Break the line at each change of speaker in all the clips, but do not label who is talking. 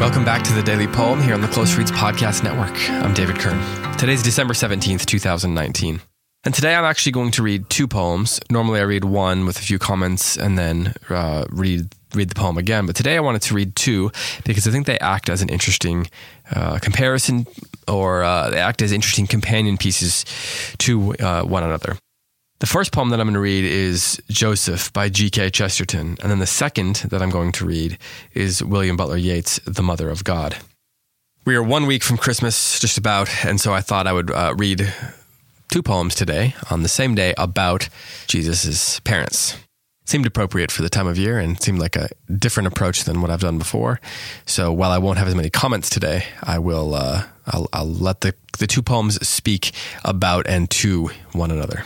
Welcome back to the Daily Poem here on the Close Reads Podcast Network. I'm David Kern. Today's December 17th, 2019. And today I'm actually going to read two poems. Normally I read one with a few comments and then uh, read read the poem again. But today I wanted to read two because I think they act as an interesting uh, comparison or uh, they act as interesting companion pieces to uh, one another. The first poem that I'm going to read is Joseph by G.K. Chesterton. And then the second that I'm going to read is William Butler Yeats' The Mother of God. We are one week from Christmas, just about, and so I thought I would uh, read two poems today on the same day about Jesus' parents. Seemed appropriate for the time of year and seemed like a different approach than what I've done before. So while I won't have as many comments today, I will uh, I'll, I'll let the, the two poems speak about and to one another.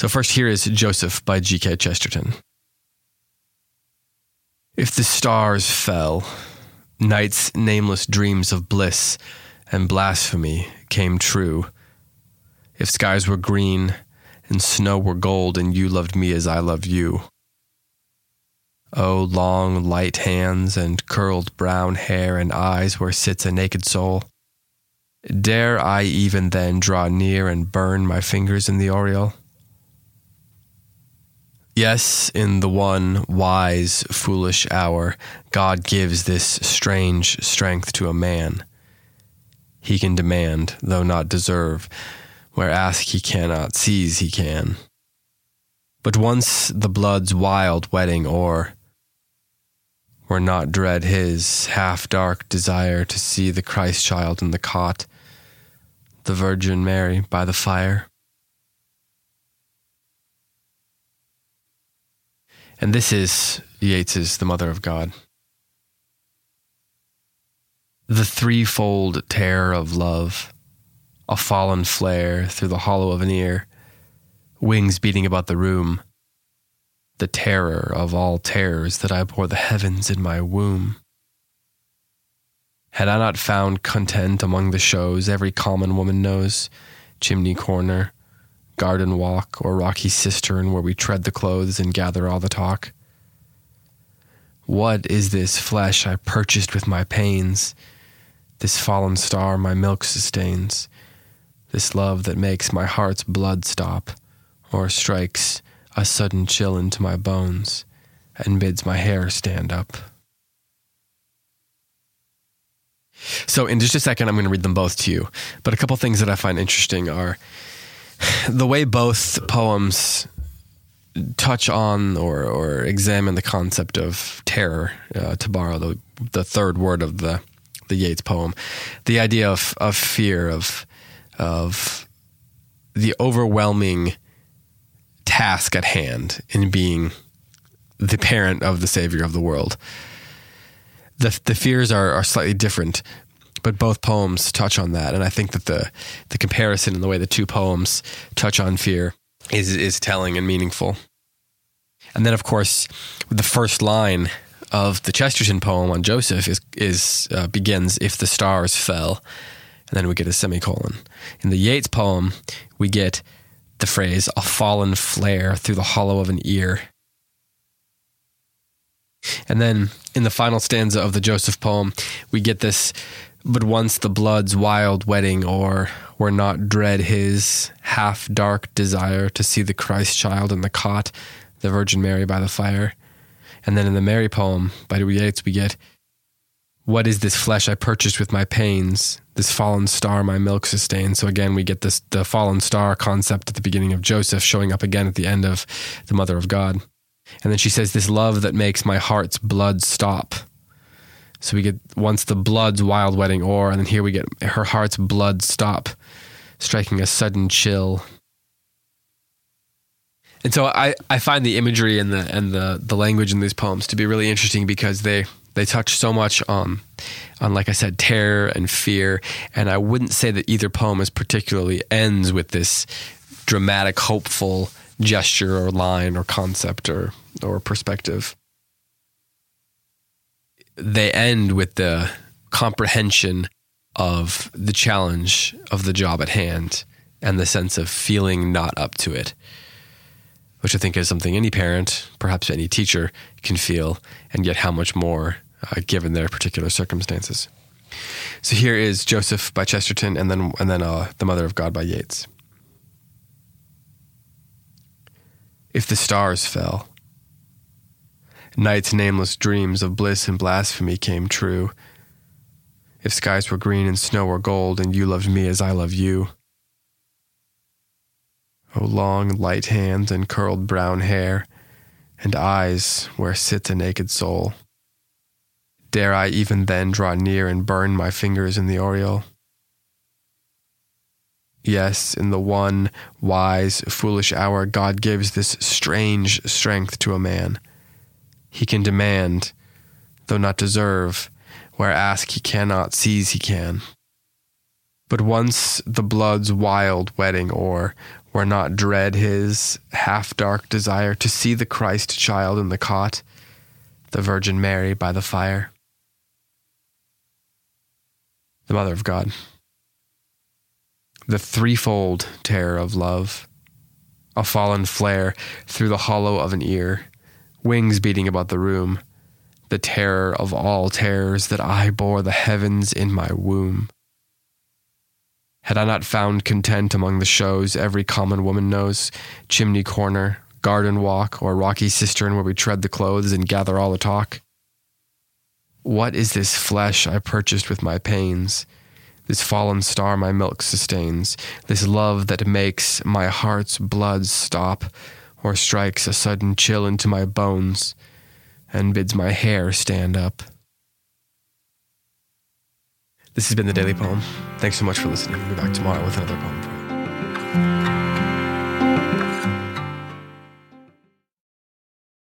So, first, here is Joseph by G.K. Chesterton. If the stars fell, night's nameless dreams of bliss and blasphemy came true. If skies were green and snow were gold and you loved me as I loved you. Oh, long, light hands and curled brown hair and eyes where sits a naked soul. Dare I even then draw near and burn my fingers in the aureole? Yes, in the one wise, foolish hour, God gives this strange strength to a man. He can demand, though not deserve, where ask he cannot, seize he can. But once the blood's wild wedding o'er, were not dread his half dark desire to see the Christ child in the cot, the Virgin Mary by the fire? And this is Yeats's The Mother of God. The threefold tear of love, a fallen flare through the hollow of an ear, wings beating about the room, the terror of all terrors that I bore the heavens in my womb. Had I not found content among the shows every common woman knows, chimney corner, garden walk or rocky cistern where we tread the clothes and gather all the talk? What is this flesh I purchased with my pains? This fallen star my milk sustains, this love that makes my heart's blood stop, or strikes a sudden chill into my bones and bids my hair stand up. So, in just a second, I'm going to read them both to you. But a couple things that I find interesting are the way both poems touch on or, or examine the concept of terror, uh, to borrow the, the third word of the, the Yeats poem, the idea of, of fear, of, of the overwhelming task at hand in being the parent of the savior of the world. The, the fears are, are slightly different, but both poems touch on that, and I think that the the comparison and the way the two poems touch on fear is is telling and meaningful. And then, of course, the first line of the Chesterton poem on Joseph is is uh, begins if the stars fell, and then we get a semicolon. In the Yeats poem, we get the phrase a fallen flare through the hollow of an ear. And then in the final stanza of the Joseph poem, we get this but once the blood's wild wedding o'er, were not dread his half dark desire to see the Christ child in the cot, the Virgin Mary by the fire. And then in the Mary poem by Yeats, we get, What is this flesh I purchased with my pains? This fallen star my milk sustains. So again, we get this the fallen star concept at the beginning of Joseph showing up again at the end of the Mother of God. And then she says, This love that makes my heart's blood stop. So we get once the blood's wild wedding o'er, and then here we get her heart's blood stop, striking a sudden chill. And so I, I find the imagery and the and the, the language in these poems to be really interesting because they they touch so much on on like I said terror and fear and I wouldn't say that either poem is particularly ends with this dramatic hopeful gesture or line or concept or or perspective they end with the comprehension of the challenge of the job at hand and the sense of feeling not up to it. which I think is something any parent, perhaps any teacher, can feel, and yet how much more uh, given their particular circumstances. So here is Joseph by Chesterton, and then and then uh, the Mother of God by Yeats. If the stars fell, night's nameless dreams of bliss and blasphemy came true. If skies were green and snow were gold, and you loved me as I love you. O long, light hands and curled brown hair, and eyes where sits a naked soul. Dare I even then draw near and burn my fingers in the aureole? Yes, in the one wise, foolish hour, God gives this strange strength to a man. He can demand, though not deserve, where ask he cannot, seize he can. But once the blood's wild wedding o'er, where not dread his half dark desire to see the Christ child in the cot, the Virgin Mary by the fire the Mother of God. The threefold terror of love, a fallen flare through the hollow of an ear, wings beating about the room, the terror of all terrors that I bore the heavens in my womb. Had I not found content among the shows every common woman knows, chimney corner, garden walk, or rocky cistern where we tread the clothes and gather all the talk? What is this flesh I purchased with my pains? This fallen star my milk sustains, this love that makes my heart's blood stop, or strikes a sudden chill into my bones, and bids my hair stand up. This has been the Daily Poem. Thanks so much for listening. We'll be back tomorrow with another poem.